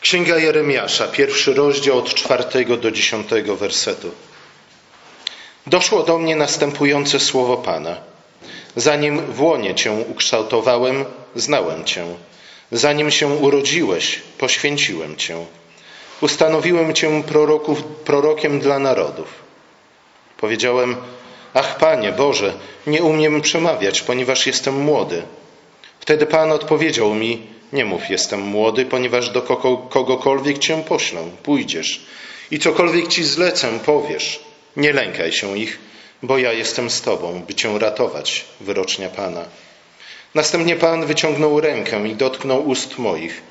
Księga Jeremiasza, pierwszy rozdział od czwartego do dziesiątego wersetu. Doszło do mnie następujące słowo Pana. Zanim w łonie Cię ukształtowałem, znałem Cię. Zanim się urodziłeś, poświęciłem Cię. Ustanowiłem Cię proroków, prorokiem dla narodów. Powiedziałem, ach Panie Boże, nie umiem przemawiać, ponieważ jestem młody. Wtedy Pan odpowiedział mi, nie mów, jestem młody, ponieważ do kogokolwiek cię poślę, pójdziesz i cokolwiek ci zlecę, powiesz. Nie lękaj się ich, bo ja jestem z tobą, by cię ratować, wyrocznia Pana. Następnie Pan wyciągnął rękę i dotknął ust moich.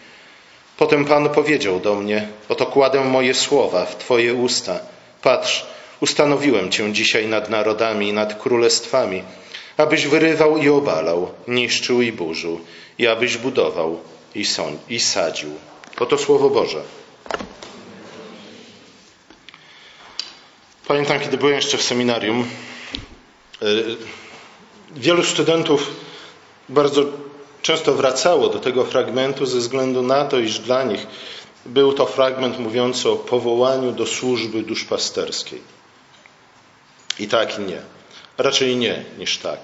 Potem Pan powiedział do mnie: Oto kładę moje słowa w Twoje usta. Patrz, ustanowiłem Cię dzisiaj nad narodami i nad królestwami abyś wyrywał i obalał, niszczył i burzył, i abyś budował i, sąd, i sadził. Oto Słowo Boże. Pamiętam, kiedy byłem jeszcze w seminarium, e, wielu studentów bardzo często wracało do tego fragmentu ze względu na to, iż dla nich był to fragment mówiący o powołaniu do służby duszpasterskiej. I tak i nie. Raczej nie niż tak.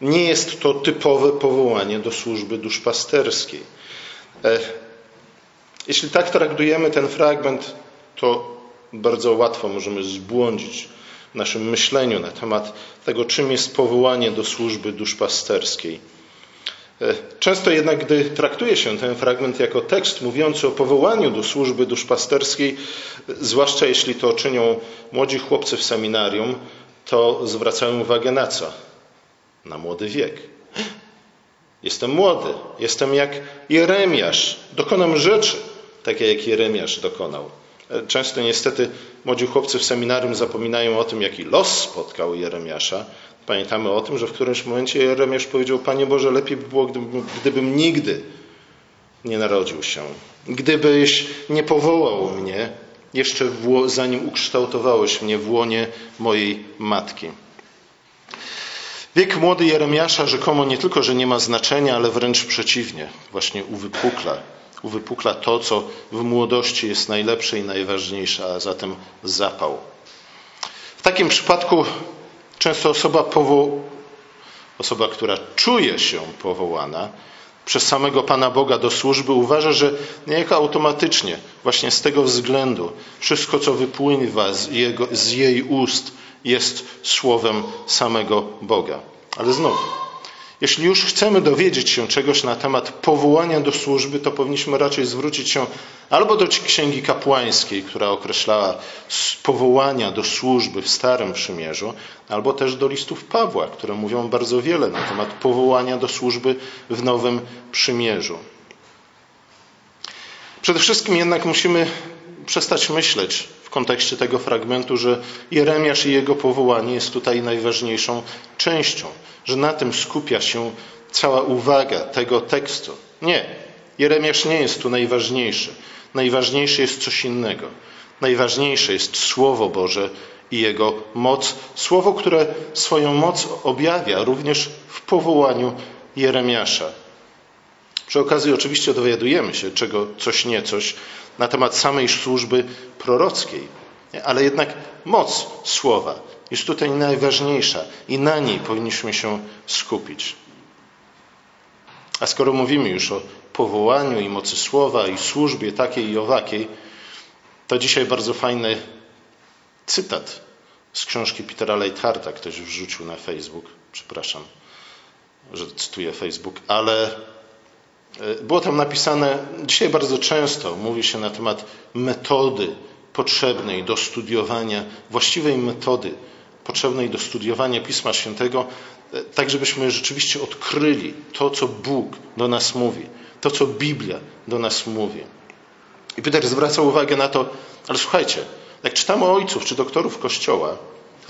Nie jest to typowe powołanie do służby duszpasterskiej. E, jeśli tak traktujemy ten fragment, to bardzo łatwo możemy zbłądzić w naszym myśleniu na temat tego, czym jest powołanie do służby duszpasterskiej. E, często jednak, gdy traktuje się ten fragment jako tekst mówiący o powołaniu do służby duszpasterskiej, zwłaszcza jeśli to czynią młodzi chłopcy w seminarium, to zwracają uwagę na co? Na młody wiek. Jestem młody, jestem jak Jeremiasz, dokonam rzeczy, takie jak Jeremiasz dokonał. Często niestety młodzi chłopcy w seminarium zapominają o tym, jaki los spotkał Jeremiasza. Pamiętamy o tym, że w którymś momencie Jeremiasz powiedział: Panie Boże, lepiej by było, gdybym, gdybym nigdy nie narodził się. Gdybyś nie powołał mnie, jeszcze zanim ukształtowałeś mnie w łonie mojej matki. Wiek młody Jeremiasza rzekomo nie tylko, że nie ma znaczenia, ale wręcz przeciwnie, właśnie uwypukla. Uwypukla to, co w młodości jest najlepsze i najważniejsze, a zatem zapał. W takim przypadku często osoba, powo... osoba która czuje się powołana, przez samego Pana Boga do służby, uważa, że niejako automatycznie, właśnie z tego względu, wszystko, co wypływa z, jego, z jej ust, jest słowem samego Boga. Ale znowu, jeśli już chcemy dowiedzieć się czegoś na temat powołania do służby, to powinniśmy raczej zwrócić się albo do Księgi Kapłańskiej, która określała powołania do służby w Starym Przymierzu, albo też do listów Pawła, które mówią bardzo wiele na temat powołania do służby w Nowym Przymierzu. Przede wszystkim jednak musimy przestać myśleć w kontekście tego fragmentu, że Jeremiasz i jego powołanie jest tutaj najważniejszą częścią, że na tym skupia się cała uwaga tego tekstu. Nie, Jeremiasz nie jest tu najważniejszy. Najważniejsze jest coś innego. Najważniejsze jest Słowo Boże i Jego moc. Słowo, które swoją moc objawia również w powołaniu Jeremiasza. Przy okazji oczywiście dowiadujemy się czego coś niecoś na temat samej służby prorockiej, ale jednak moc słowa jest tutaj najważniejsza i na niej powinniśmy się skupić. A skoro mówimy już o powołaniu i mocy słowa i służbie takiej i owakiej, to dzisiaj bardzo fajny cytat z książki Petera Leitharta ktoś wrzucił na Facebook. Przepraszam, że cytuję Facebook, ale było tam napisane, dzisiaj bardzo często mówi się na temat metody potrzebnej do studiowania, właściwej metody potrzebnej do studiowania Pisma Świętego, e, tak żebyśmy rzeczywiście odkryli to, co Bóg do nas mówi, to, co Biblia do nas mówi. I Peter zwraca uwagę na to, ale słuchajcie, jak czytamy o ojców czy doktorów Kościoła,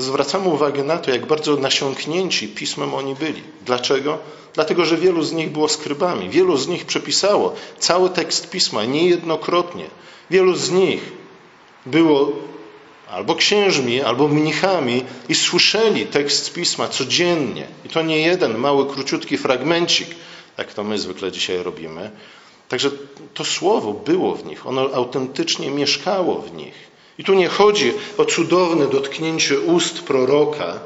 zwracamy uwagę na to, jak bardzo nasiąknięci pismem oni byli. Dlaczego? Dlatego, że wielu z nich było skrybami, wielu z nich przepisało cały tekst pisma niejednokrotnie. Wielu z nich było albo księżmi, albo mnichami i słyszeli tekst pisma codziennie. I to nie jeden mały, króciutki fragmencik, jak to my zwykle dzisiaj robimy, Także to słowo było w nich, ono autentycznie mieszkało w nich. I tu nie chodzi o cudowne dotknięcie ust proroka.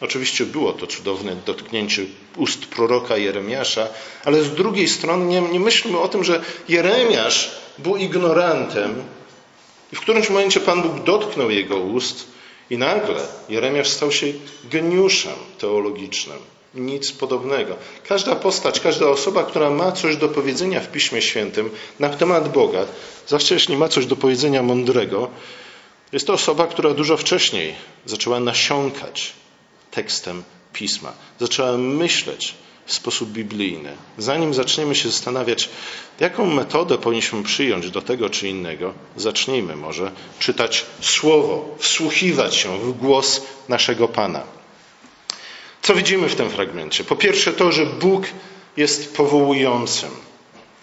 Oczywiście było to cudowne dotknięcie ust proroka Jeremiasza, ale z drugiej strony nie, nie myślmy o tym, że Jeremiasz był ignorantem i w którymś momencie Pan Bóg dotknął jego ust i nagle Jeremiasz stał się geniuszem teologicznym. Nic podobnego. Każda postać, każda osoba, która ma coś do powiedzenia w Piśmie Świętym na temat Boga, zwłaszcza jeśli ma coś do powiedzenia mądrego, jest to osoba, która dużo wcześniej zaczęła nasiąkać tekstem Pisma. Zaczęła myśleć w sposób biblijny. Zanim zaczniemy się zastanawiać, jaką metodę powinniśmy przyjąć do tego czy innego, zacznijmy może czytać Słowo, wsłuchiwać się w głos naszego Pana. Co widzimy w tym fragmencie? Po pierwsze to, że Bóg jest powołującym.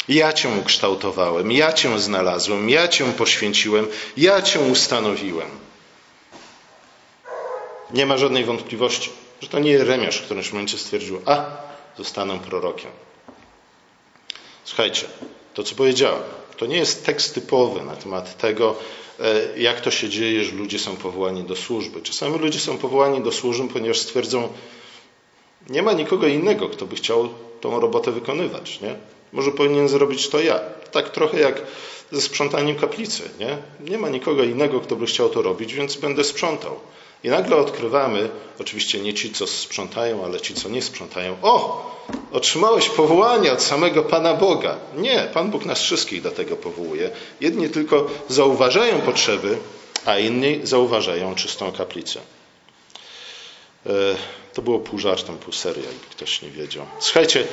Ja Cię ukształtowałem, ja Cię znalazłem, ja Cię poświęciłem, ja Cię ustanowiłem. Nie ma żadnej wątpliwości, że to nie Jeremiasz w którymś momencie stwierdził, a zostanę prorokiem. Słuchajcie, to co powiedziałem, to nie jest tekst typowy na temat tego, e, jak to się dzieje, że ludzie są powołani do służby. Czasami ludzie są powołani do służby, ponieważ stwierdzą, nie ma nikogo innego, kto by chciał tą robotę wykonywać. Nie? Może powinien zrobić to ja. Tak trochę jak ze sprzątaniem kaplicy. Nie? nie ma nikogo innego, kto by chciał to robić, więc będę sprzątał. I nagle odkrywamy, oczywiście nie ci, co sprzątają, ale ci, co nie sprzątają. O! Otrzymałeś powołanie od samego Pana Boga. Nie, Pan Bóg nas wszystkich do tego powołuje. Jedni tylko zauważają potrzeby, a inni zauważają czystą kaplicę. E, to było pół żartem, pół serio, jakby ktoś nie wiedział. Słuchajcie,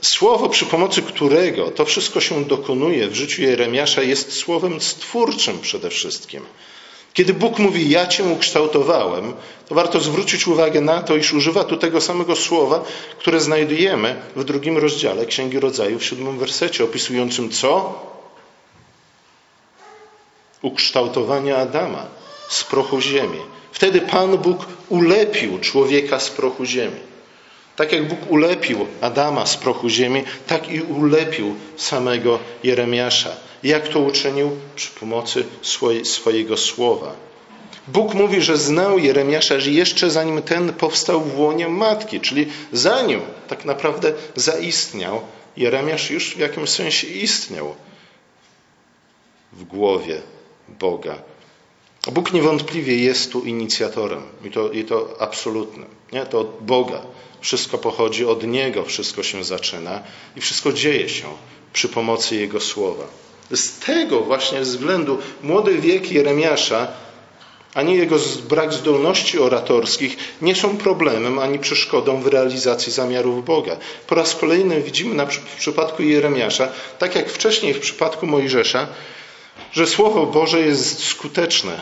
słowo, przy pomocy którego to wszystko się dokonuje w życiu Jeremiasza, jest słowem stwórczym przede wszystkim. Kiedy Bóg mówi, ja cię ukształtowałem, to warto zwrócić uwagę na to, iż używa tu tego samego słowa, które znajdujemy w drugim rozdziale Księgi Rodzaju, w siódmym wersecie, opisującym co? Ukształtowanie Adama z prochu ziemi. Wtedy Pan Bóg ulepił człowieka z prochu ziemi. Tak jak Bóg ulepił Adama z prochu ziemi, tak i ulepił samego Jeremiasza. Jak to uczynił? Przy pomocy swojego słowa. Bóg mówi, że znał Jeremiasza jeszcze zanim ten powstał w łonie matki, czyli zanim tak naprawdę zaistniał, Jeremiasz już w jakimś sensie istniał w głowie Boga. Bóg niewątpliwie jest tu inicjatorem i to, i to absolutnym. Nie? To od Boga. Wszystko pochodzi od Niego, wszystko się zaczyna i wszystko dzieje się przy pomocy Jego słowa. Z tego właśnie względu młody wiek Jeremiasza, ani jego brak zdolności oratorskich nie są problemem ani przeszkodą w realizacji zamiarów Boga. Po raz kolejny widzimy na, w przypadku Jeremiasza, tak jak wcześniej w przypadku Mojżesza, że Słowo Boże jest skuteczne.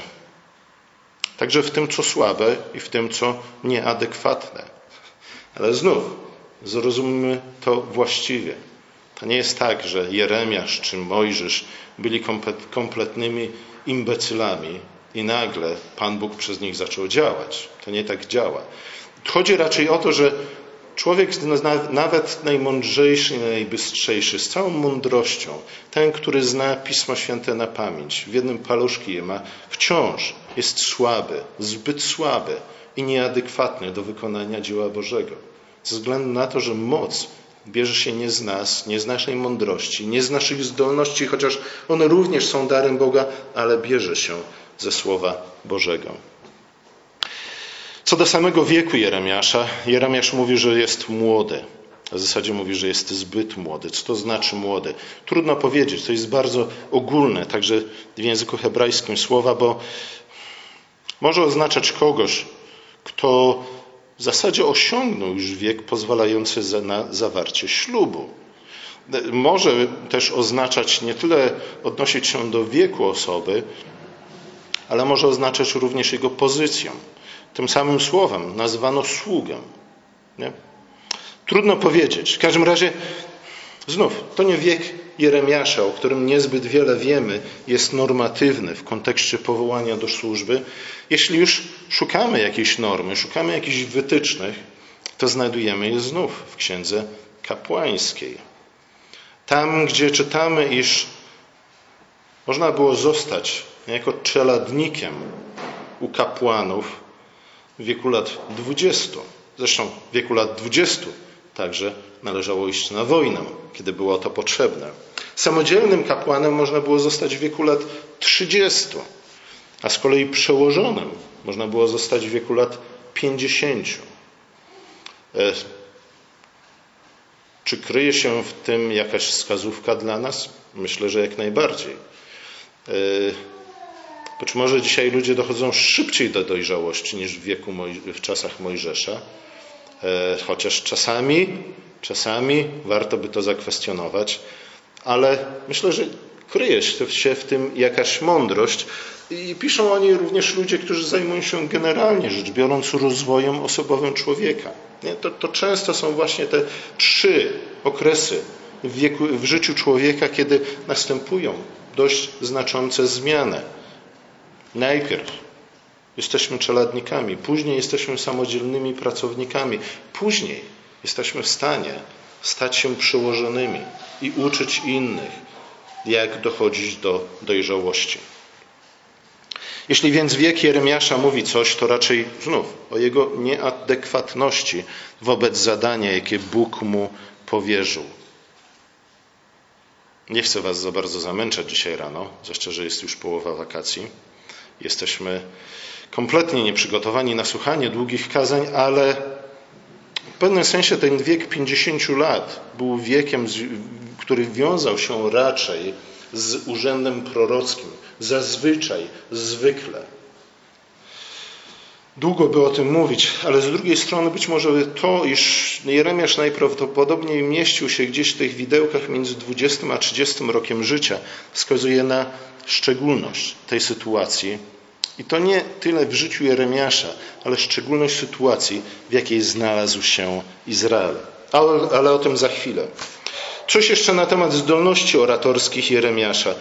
Także w tym, co słabe i w tym, co nieadekwatne. Ale znów zrozummy to właściwie. To nie jest tak, że Jeremiasz czy Mojżesz byli kompletnymi imbecylami i nagle Pan Bóg przez nich zaczął działać. To nie tak działa. Chodzi raczej o to, że człowiek nawet najmądrzejszy i najbystrzejszy, z całą mądrością, ten, który zna Pismo Święte na pamięć, w jednym paluszki je ma, wciąż jest słaby, zbyt słaby i nieadekwatny do wykonania dzieła Bożego. Ze względu na to, że moc bierze się nie z nas, nie z naszej mądrości, nie z naszych zdolności, chociaż one również są darem Boga, ale bierze się ze Słowa Bożego. Co do samego wieku Jeremiasza, Jeremiasz mówi, że jest młody. W zasadzie mówi, że jest zbyt młody. Co to znaczy młody? Trudno powiedzieć. To jest bardzo ogólne, także w języku hebrajskim słowa, bo może oznaczać kogoś, kto w zasadzie osiągnął już wiek pozwalający na zawarcie ślubu. Może też oznaczać nie tyle odnosić się do wieku osoby, ale może oznaczać również jego pozycję. Tym samym słowem nazywano sługę. Nie? Trudno powiedzieć. W każdym razie, znów, to nie wiek Jeremiasza, o którym niezbyt wiele wiemy, jest normatywny w kontekście powołania do służby. Jeśli już szukamy jakiejś normy, szukamy jakichś wytycznych, to znajdujemy je znów w księdze kapłańskiej. Tam, gdzie czytamy, iż można było zostać jako czeladnikiem u kapłanów w wieku lat 20. Zresztą w wieku lat 20 także należało iść na wojnę, kiedy było to potrzebne. Samodzielnym kapłanem można było zostać w wieku lat 30, a z kolei przełożonym można było zostać w wieku lat 50. E, czy kryje się w tym jakaś wskazówka dla nas? Myślę, że jak najbardziej. Być może dzisiaj ludzie dochodzą szybciej do dojrzałości niż w wieku w czasach Mojżesza, e, chociaż czasami, czasami warto by to zakwestionować, ale myślę, że kryje się w tym jakaś mądrość i piszą o niej również ludzie, którzy zajmują się generalnie rzecz biorąc rozwojem osobowym człowieka. To, to, często są właśnie te trzy okresy w, wieku, w życiu człowieka, kiedy następują dość znaczące zmiany. Najpierw jesteśmy czeladnikami, później jesteśmy samodzielnymi pracownikami, później jesteśmy w stanie stać się przyłożonymi i uczyć innych, jak dochodzić do dojrzałości. Jeśli więc wiek Jeremiasza mówi coś, to raczej znów o jego nieadekwatności wobec zadania, jakie Bóg mu powierzył. Nie chcę Was za bardzo zamęczać dzisiaj rano, zwłaszcza, że jest już połowa wakacji. Jesteśmy kompletnie nieprzygotowani na słuchanie długich kazań, ale w pewnym sensie ten wiek 50 lat był wiekiem, który wiązał się raczej z urzędem prorockim, zazwyczaj, zwykle. Długo by o tym mówić, ale z drugiej strony być może to, iż Jeremiasz najprawdopodobniej mieścił się gdzieś w tych widełkach między 20 a 30 rokiem życia, wskazuje na szczególność tej sytuacji. I to nie tyle w życiu Jeremiasza, ale szczególność sytuacji, w jakiej znalazł się Izrael. Ale, ale o tym za chwilę. Coś jeszcze na temat zdolności oratorskich Jeremiasza.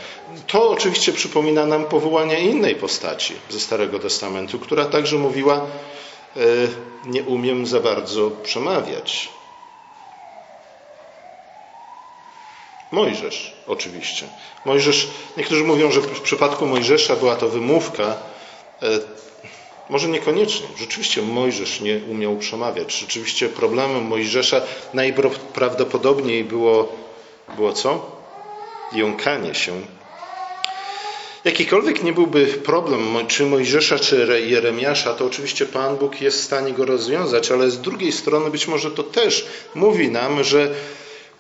To oczywiście przypomina nam powołanie innej postaci ze Starego Testamentu, która także mówiła: e, Nie umiem za bardzo przemawiać. Mojżesz, oczywiście. Mojżesz, niektórzy mówią, że w przypadku Mojżesza była to wymówka. Może niekoniecznie. Rzeczywiście Mojżesz nie umiał przemawiać. Rzeczywiście problemem Mojżesza najprawdopodobniej było, było co? Jąkanie się. Jakikolwiek nie byłby problem, czy Mojżesza, czy Jeremiasza, to oczywiście Pan Bóg jest w stanie go rozwiązać, ale z drugiej strony być może to też mówi nam, że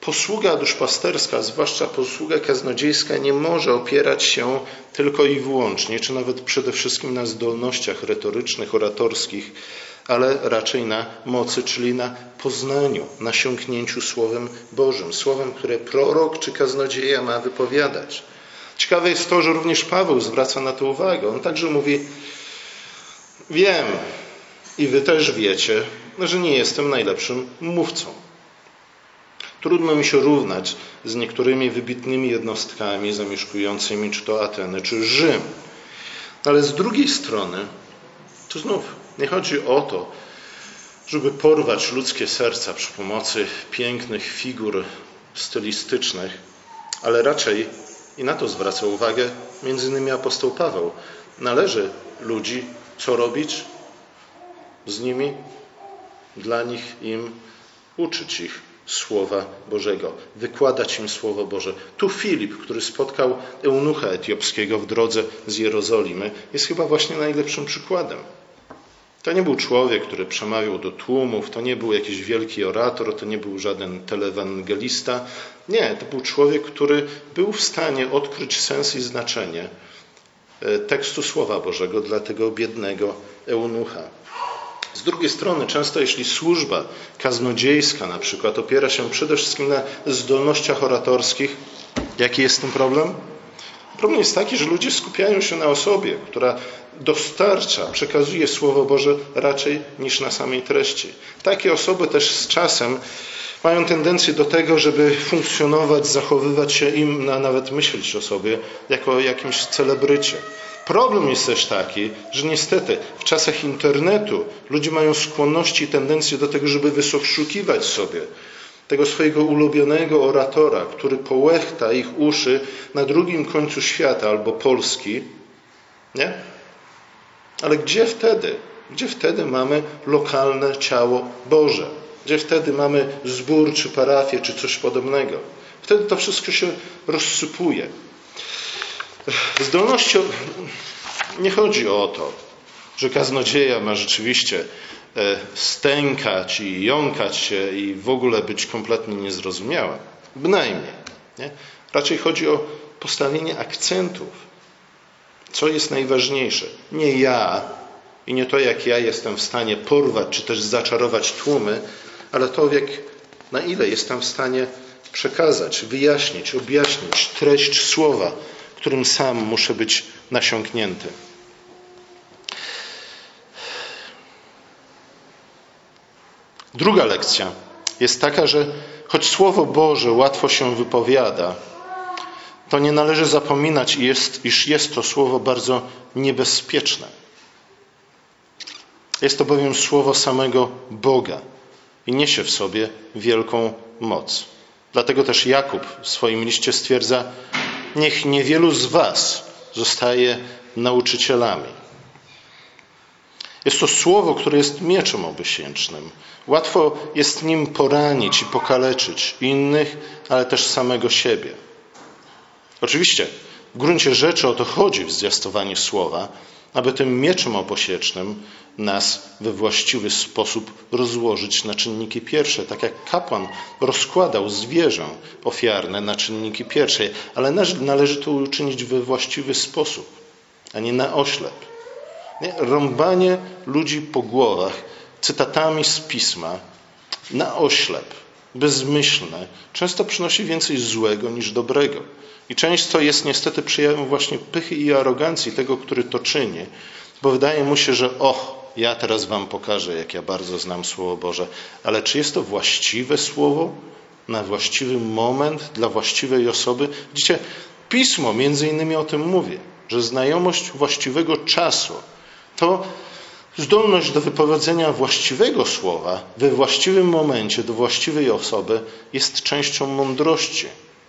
Posługa duszpasterska, zwłaszcza posługa kaznodziejska, nie może opierać się tylko i wyłącznie, czy nawet przede wszystkim na zdolnościach retorycznych, oratorskich, ale raczej na mocy, czyli na poznaniu, nasiąknięciu Słowem Bożym, Słowem, które prorok czy kaznodzieja ma wypowiadać. Ciekawe jest to, że również Paweł zwraca na to uwagę. On także mówi: Wiem, i wy też wiecie, że nie jestem najlepszym mówcą. Trudno mi się równać z niektórymi wybitnymi jednostkami zamieszkującymi czy to Ateny, czy Rzym. Ale z drugiej strony, to znów nie chodzi o to, żeby porwać ludzkie serca przy pomocy pięknych figur stylistycznych, ale raczej, i na to zwraca uwagę między innymi apostoł Paweł, należy ludzi co robić z nimi, dla nich, im, uczyć ich Słowa Bożego, wykładać im Słowo Boże. Tu Filip, który spotkał eunucha etiopskiego w drodze z Jerozolimy, jest chyba właśnie najlepszym przykładem. To nie był człowiek, który przemawiał do tłumów, to nie był jakiś wielki orator, to nie był żaden telewangelista. Nie, to był człowiek, który był w stanie odkryć sens i znaczenie e, tekstu Słowa Bożego dla tego biednego eunucha. Drugiej strony, często jeśli służba kaznodziejska na przykład opiera się przede wszystkim na zdolnościach oratorskich, jaki jest ten problem? Problem jest taki, że ludzie skupiają się na osobie, która dostarcza, przekazuje Słowo Boże raczej niż na samej treści. Takie osoby też z czasem mają tendencję do tego, żeby funkcjonować, zachowywać się im, a nawet myśleć o sobie jako jakimś celebrycie. Problem jest też taki, że niestety w czasach internetu ludzie mają skłonności i tendencje do tego, żeby wyszukiwać sobie tego swojego ulubionego oratora, który połechta ich uszy na drugim końcu świata albo Polski. Nie? Ale gdzie wtedy? Gdzie wtedy mamy lokalne ciało Boże? Gdzie wtedy mamy zbór, czy parafię, czy coś podobnego? Wtedy to wszystko się rozsypuje. Zdolnością nie chodzi o to, że kaznodzieja ma rzeczywiście e, stękać i jąkać się i w ogóle być kompletnie niezrozumiała. Bynajmniej. Nie? Raczej chodzi o postawienie akcentów. Co jest najważniejsze? Nie ja i nie to, jak ja jestem w stanie porwać czy też zaczarować tłumy, ale to, jak, na ile jestem w stanie przekazać, wyjaśnić, objaśnić treść słowa, którym sam muszę być nasiąknięty. Druga lekcja jest taka, że choć Słowo Boże łatwo się wypowiada, to nie należy zapominać, iż jest to słowo bardzo niebezpieczne. Jest to bowiem słowo samego Boga i niesie w sobie wielką moc. Dlatego też Jakub w swoim liście stwierdza: Niech niewielu z Was zostaje nauczycielami. Jest to słowo, które jest mieczem obysięcznym. Łatwo jest nim poranić i pokaleczyć innych, ale też samego siebie. Oczywiście, w gruncie rzeczy o to chodzi w zwiastowaniu słowa, aby tym mieczem oposiecznym nas we właściwy sposób rozłożyć na czynniki pierwsze, tak jak kapłan rozkładał zwierzę ofiarne na czynniki pierwsze, ale należy to uczynić we właściwy sposób, a nie na oślep. Nie? Rąbanie ludzi po głowach cytatami z pisma na oślep, bezmyślne, często przynosi więcej złego niż dobrego. I często jest niestety przejawem właśnie pychy i arogancji tego, który to czyni, bo wydaje mu się, że och, ja teraz wam pokażę, jak ja bardzo znam Słowo Boże, ale czy jest to właściwe Słowo na właściwy moment dla właściwej osoby? Widzicie, Pismo między innymi o tym mówi, że znajomość właściwego czasu to zdolność do wypowiedzenia właściwego słowa we właściwym momencie do właściwej osoby jest częścią mądrości,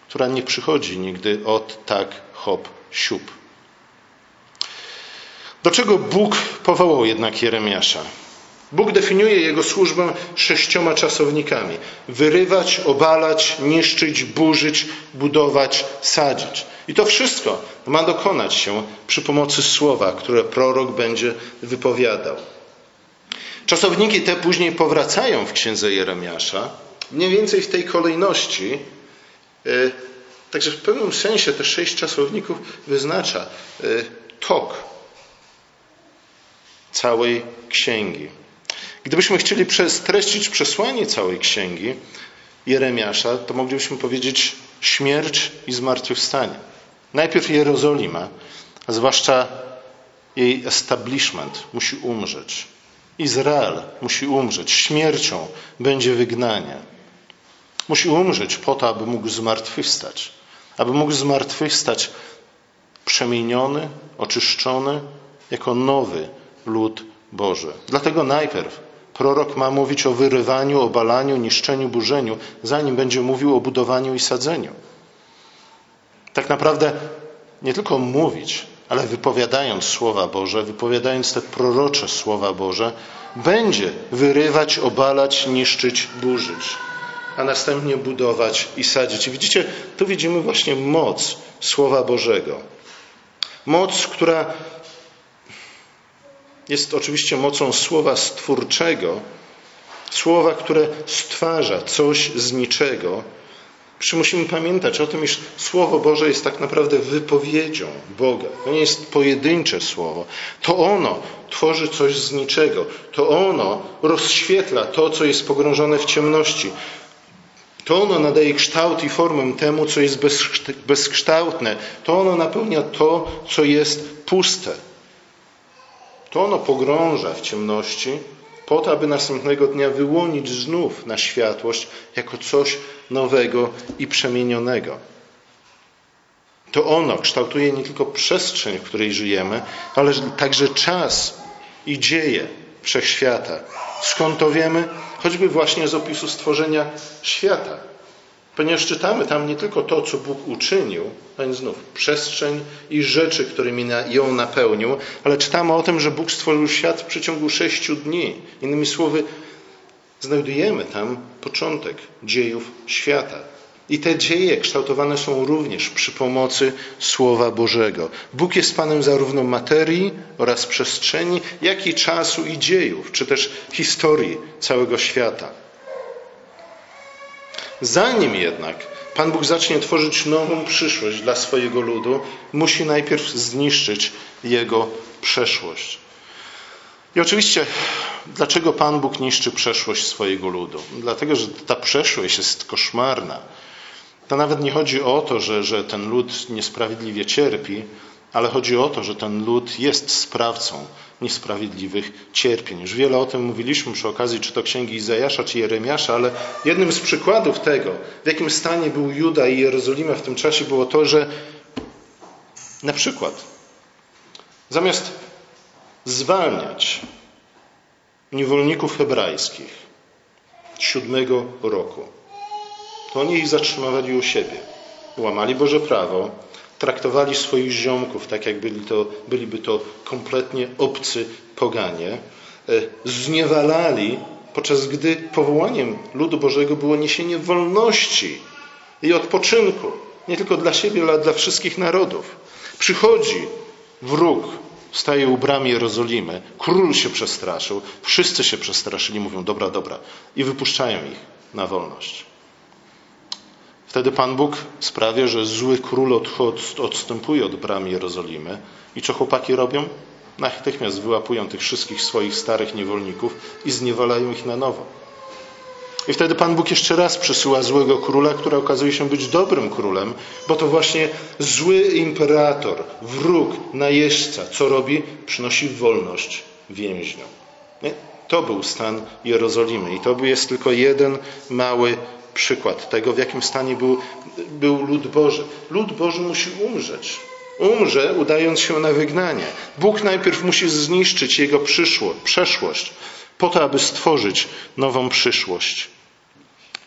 która nie przychodzi nigdy od tak hop siup. Do czego Bóg powołał jednak Jeremiasza? Bóg definiuje jego służbę sześcioma czasownikami: wyrywać, obalać, niszczyć, burzyć, budować, sadzić. I to wszystko ma dokonać się przy pomocy słowa, które prorok będzie wypowiadał. Czasowniki te później powracają w księdze Jeremiasza, mniej więcej w tej kolejności. E, także w pewnym sensie te sześć czasowników wyznacza e, tok całej księgi. Gdybyśmy chcieli streścić przesłanie całej księgi Jeremiasza, to moglibyśmy powiedzieć śmierć i zmartwychwstanie. Najpierw Jerozolima, a zwłaszcza jej establishment musi umrzeć. Izrael musi umrzeć. Śmiercią będzie wygnanie. Musi umrzeć po to, aby mógł zmartwychwstać. Aby mógł zmartwychwstać przemieniony, oczyszczony, jako nowy lud Boży. Dlatego najpierw prorok ma mówić o wyrywaniu, obalaniu, niszczeniu, burzeniu, zanim będzie mówił o budowaniu i sadzeniu. Tak naprawdę nie tylko mówić, ale wypowiadając słowa Boże, wypowiadając te prorocze słowa Boże, będzie wyrywać, obalać, niszczyć, burzyć, a następnie budować i sadzić. Widzicie, tu widzimy właśnie moc Słowa Bożego. Moc, która jest oczywiście mocą słowa stwórczego, słowa, które stwarza coś z niczego. Przy musimy pamiętać o tym, iż Słowo Boże jest tak naprawdę wypowiedzią Boga. To nie jest pojedyncze słowo. To ono tworzy coś z niczego. To ono rozświetla to, co jest pogrążone w ciemności. To ono nadaje kształt i formę temu, co jest bezkształtne. To ono napełnia to, co jest puste. To ono pogrąża w ciemności, po to, aby następnego dnia wyłonić znów na światłość jako coś nowego i przemienionego. To ono kształtuje nie tylko przestrzeń, w której żyjemy, ale także czas i dzieje, wszechświata. Skąd to wiemy? Choćby właśnie z opisu stworzenia świata. Ponieważ czytamy tam nie tylko to, co Bóg uczynił, a więc znów przestrzeń i rzeczy, którymi ją napełnił, ale czytamy o tym, że Bóg stworzył świat w przeciągu sześciu dni. Innymi słowy, znajdujemy tam początek dziejów świata. I te dzieje kształtowane są również przy pomocy Słowa Bożego. Bóg jest Panem zarówno materii oraz przestrzeni, jak i czasu i dziejów, czy też historii całego świata. Zanim jednak Pan Bóg zacznie tworzyć nową przyszłość dla swojego ludu, musi najpierw zniszczyć jego przeszłość. I oczywiście, dlaczego Pan Bóg niszczy przeszłość swojego ludu? Dlatego, że ta przeszłość jest koszmarna. To nawet nie chodzi o to, że, że ten lud niesprawiedliwie cierpi, ale chodzi o to, że ten lud jest sprawcą niesprawiedliwych cierpień. Już wiele o tym mówiliśmy przy okazji czy to księgi Izajasza, czy Jeremiasza, ale jednym z przykładów tego, w jakim stanie był Juda i Jerozolima w tym czasie, było to, że na przykład zamiast zwalniać niewolników hebrajskich siódmego roku, to oni ich zatrzymywali u siebie. Łamali Boże prawo, traktowali swoich ziomków tak, jak byli to, byliby to kompletnie obcy poganie, e, zniewalali, podczas gdy powołaniem ludu Bożego było niesienie wolności i odpoczynku, nie tylko dla siebie, ale dla wszystkich narodów. Przychodzi wróg, staje u bram Jerozolimy, król się przestraszył, wszyscy się przestraszyli, mówią dobra, dobra i wypuszczają ich na wolność. Wtedy Pan Bóg sprawia, że zły król odstępuje od bram Jerozolimy. I co chłopaki robią? Natychmiast wyłapują tych wszystkich swoich starych niewolników i zniewalają ich na nowo. I wtedy Pan Bóg jeszcze raz przysyła złego króla, który okazuje się być dobrym królem, bo to właśnie zły imperator, wróg, najeźdźca, co robi? Przynosi wolność więźniom. To był stan Jerozolimy i to jest tylko jeden mały przykład tego, w jakim stanie był, był lud Boży. Lud Boży musi umrzeć. Umrze, udając się na wygnanie. Bóg najpierw musi zniszczyć jego przyszło, przeszłość, po to, aby stworzyć nową przyszłość.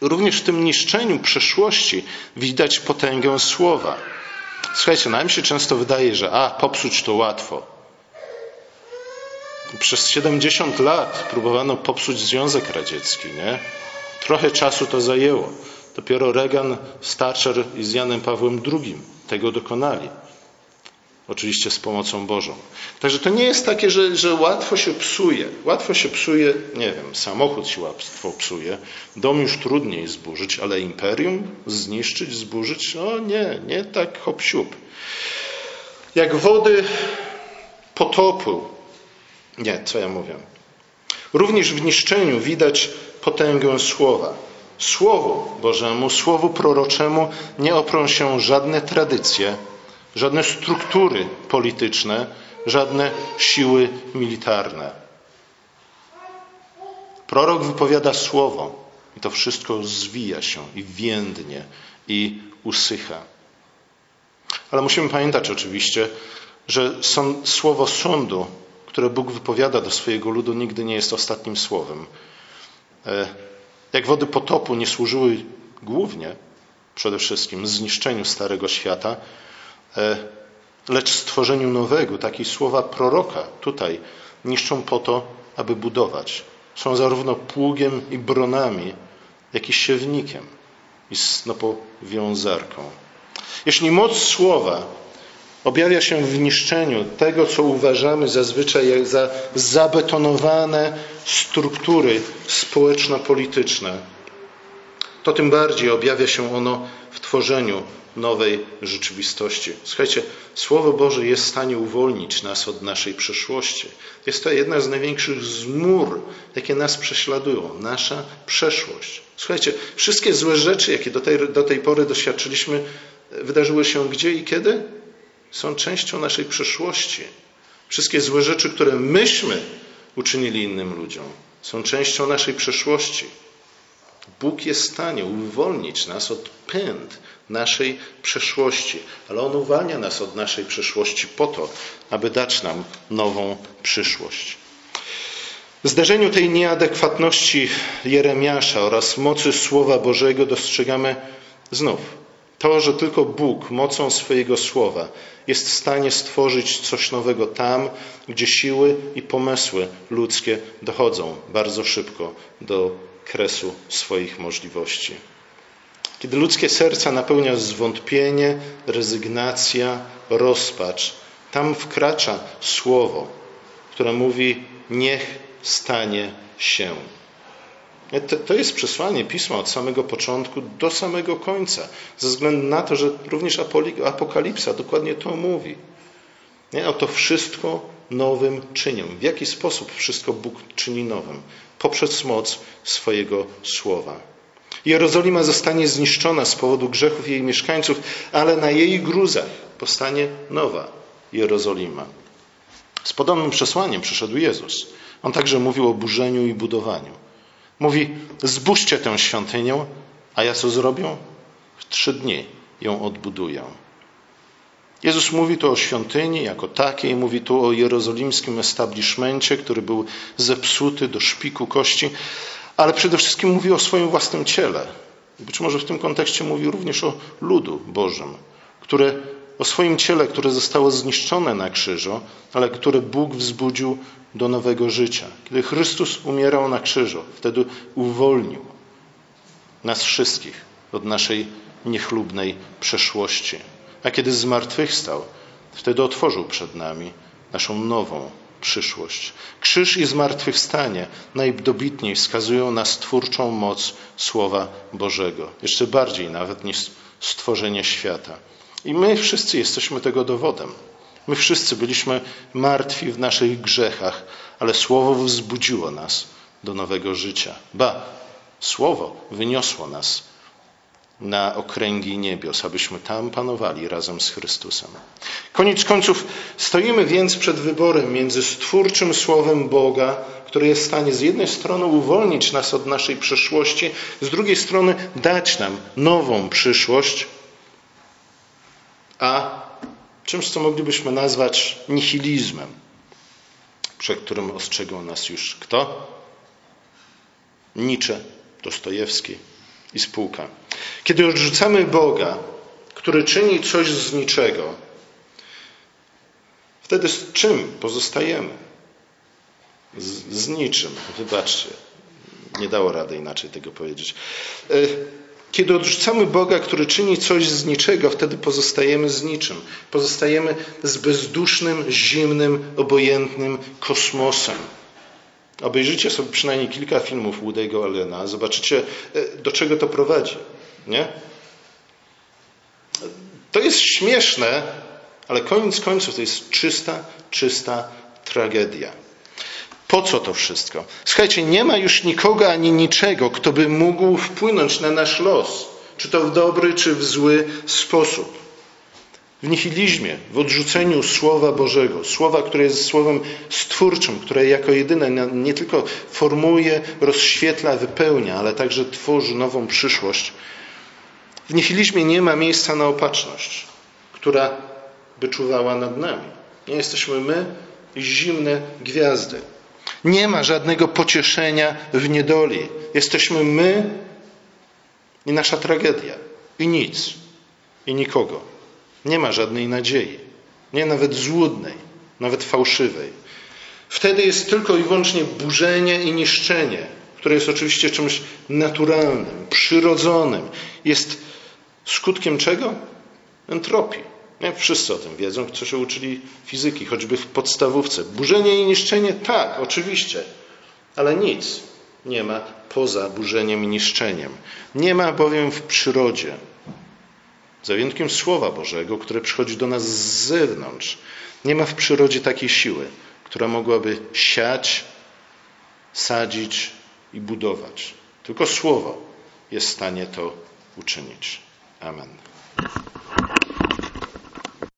Również w tym niszczeniu przeszłości widać potęgę słowa. Słuchajcie, nam się często wydaje, że a, popsuć to łatwo. Przez 70 lat próbowano popsuć Związek Radziecki, nie? Trochę czasu to zajęło. Dopiero Reagan, Thatcher i z Janem Pawłem II tego dokonali. Oczywiście z pomocą Bożą. Także to nie jest takie, że, że łatwo się psuje. Łatwo się psuje, nie wiem, samochód się łatwo psuje, dom już trudniej zburzyć, ale imperium zniszczyć, zburzyć? No nie, nie tak hop siup. Jak wody potopu. Nie, co ja mówię? Również w niszczeniu widać potęgę słowa. Słowu Bożemu, słowu proroczemu nie oprą się żadne tradycje, żadne struktury polityczne, żadne siły militarne. Prorok wypowiada słowo i to wszystko zwija się i więdnie i usycha. Ale musimy pamiętać oczywiście, że słowo sądu, które Bóg wypowiada do swojego ludu, nigdy nie jest ostatnim słowem. E, jak wody potopu nie służyły głównie, przede wszystkim zniszczeniu Starego Świata, e, lecz stworzeniu nowego, takie słowa proroka tutaj niszczą po to, aby budować. Są zarówno pługiem i bronami, jak i siewnikiem i snopowiązarką. Jeśli moc słowa objawia się w niszczeniu tego, co uważamy zazwyczaj za zabetonowane struktury społeczno-polityczne, to tym bardziej objawia się ono w tworzeniu nowej rzeczywistości. Słuchajcie, Słowo Boże jest w stanie uwolnić nas od naszej przeszłości. Jest to jedna z największych zmur, jakie nas prześladują, nasza przeszłość. Słuchajcie, wszystkie złe rzeczy, jakie do tej, do tej pory doświadczyliśmy, wydarzyły się gdzie i kiedy? Są częścią naszej przeszłości. Wszystkie złe rzeczy, które myśmy uczynili innym ludziom, są częścią naszej przeszłości. Bóg jest w stanie uwolnić nas od pęd naszej przeszłości, ale On uwalnia nas od naszej przeszłości po to, aby dać nam nową przyszłość. W zdarzeniu tej nieadekwatności Jeremiasza oraz mocy Słowa Bożego dostrzegamy znów to, że tylko Bóg mocą swojego Słowa jest w stanie stworzyć coś nowego tam, gdzie siły i pomysły ludzkie dochodzą bardzo szybko do kresu swoich możliwości. Kiedy ludzkie serca napełnia zwątpienie, rezygnacja, rozpacz, tam wkracza słowo, które mówi: Niech stanie się. To jest przesłanie pisma od samego początku do samego końca, ze względu na to, że również Apokalipsa dokładnie to mówi. Nie? Oto wszystko nowym czynią. W jaki sposób wszystko Bóg czyni nowym? Poprzez moc swojego słowa. Jerozolima zostanie zniszczona z powodu grzechów jej mieszkańców, ale na jej gruzach powstanie nowa Jerozolima. Z podobnym przesłaniem przyszedł Jezus. On także mówił o burzeniu i budowaniu. Mówi: Zbóżcie tę świątynię, a ja co zrobię? W trzy dni ją odbuduję. Jezus mówi tu o świątyni jako takiej, mówi tu o jerozolimskim establishmencie, który był zepsuty do szpiku kości, ale przede wszystkim mówi o swoim własnym ciele. Być może w tym kontekście mówi również o ludu Bożym, które o swoim ciele, które zostało zniszczone na krzyżu, ale które Bóg wzbudził do nowego życia. Kiedy Chrystus umierał na krzyżu, wtedy uwolnił nas wszystkich od naszej niechlubnej przeszłości. A kiedy zmartwychwstał, wtedy otworzył przed nami naszą nową przyszłość. Krzyż i zmartwychwstanie najdobitniej wskazują na stwórczą moc Słowa Bożego. Jeszcze bardziej nawet niż stworzenie świata. I my wszyscy jesteśmy tego dowodem. My wszyscy byliśmy martwi w naszych grzechach, ale Słowo wzbudziło nas do nowego życia. Ba, Słowo wyniosło nas na okręgi niebios, abyśmy tam panowali razem z Chrystusem. Koniec końców stoimy więc przed wyborem między stwórczym Słowem Boga, które jest w stanie z jednej strony uwolnić nas od naszej przeszłości, z drugiej strony dać nam nową przyszłość, a czymś, co moglibyśmy nazwać nihilizmem, przed którym ostrzegał nas już kto? Nietzsche, Dostojewski i spółka. Kiedy odrzucamy Boga, który czyni coś z niczego, wtedy z czym pozostajemy? Z, z niczym. Wybaczcie, nie dało rady inaczej tego powiedzieć. Kiedy odrzucamy Boga, który czyni coś z niczego, wtedy pozostajemy z niczym. Pozostajemy z bezdusznym, zimnym, obojętnym kosmosem. Obejrzyjcie sobie przynajmniej kilka filmów Woody'ego Allena, zobaczycie, e, do czego to prowadzi. Nie? To jest śmieszne, ale koniec końców to jest czysta, czysta tragedia. Po co to wszystko? Słuchajcie, nie ma już nikogo ani niczego, kto by mógł wpłynąć na nasz los, czy to w dobry, czy w zły sposób. W nihilizmie, w odrzuceniu Słowa Bożego, Słowa, które jest Słowem stwórczym, które jako jedyne nie tylko formuje, rozświetla, wypełnia, ale także tworzy nową przyszłość. W nihilizmie nie ma miejsca na opatrzność, która by czuwała nad nami. Nie jesteśmy my zimne gwiazdy. Nie ma żadnego pocieszenia w niedoli. Jesteśmy my i nasza tragedia. I nic. I nikogo. Nie ma żadnej nadziei. Nie nawet złudnej, nawet fałszywej. Wtedy jest tylko i wyłącznie burzenie i niszczenie, które jest oczywiście czymś naturalnym, przyrodzonym. Jest skutkiem czego? Entropii. Nie? Wszyscy o tym wiedzą, co się uczyli fizyki, choćby w podstawówce. Burzenie i niszczenie, tak, oczywiście, ale nic nie ma poza burzeniem i niszczeniem. Nie ma bowiem w przyrodzie, za wyjątkiem Słowa Bożego, które przychodzi do nas z zewnątrz, nie ma w przyrodzie takiej siły, która mogłaby siać, sadzić i budować. Tylko Słowo jest w stanie to uczynić. Amen.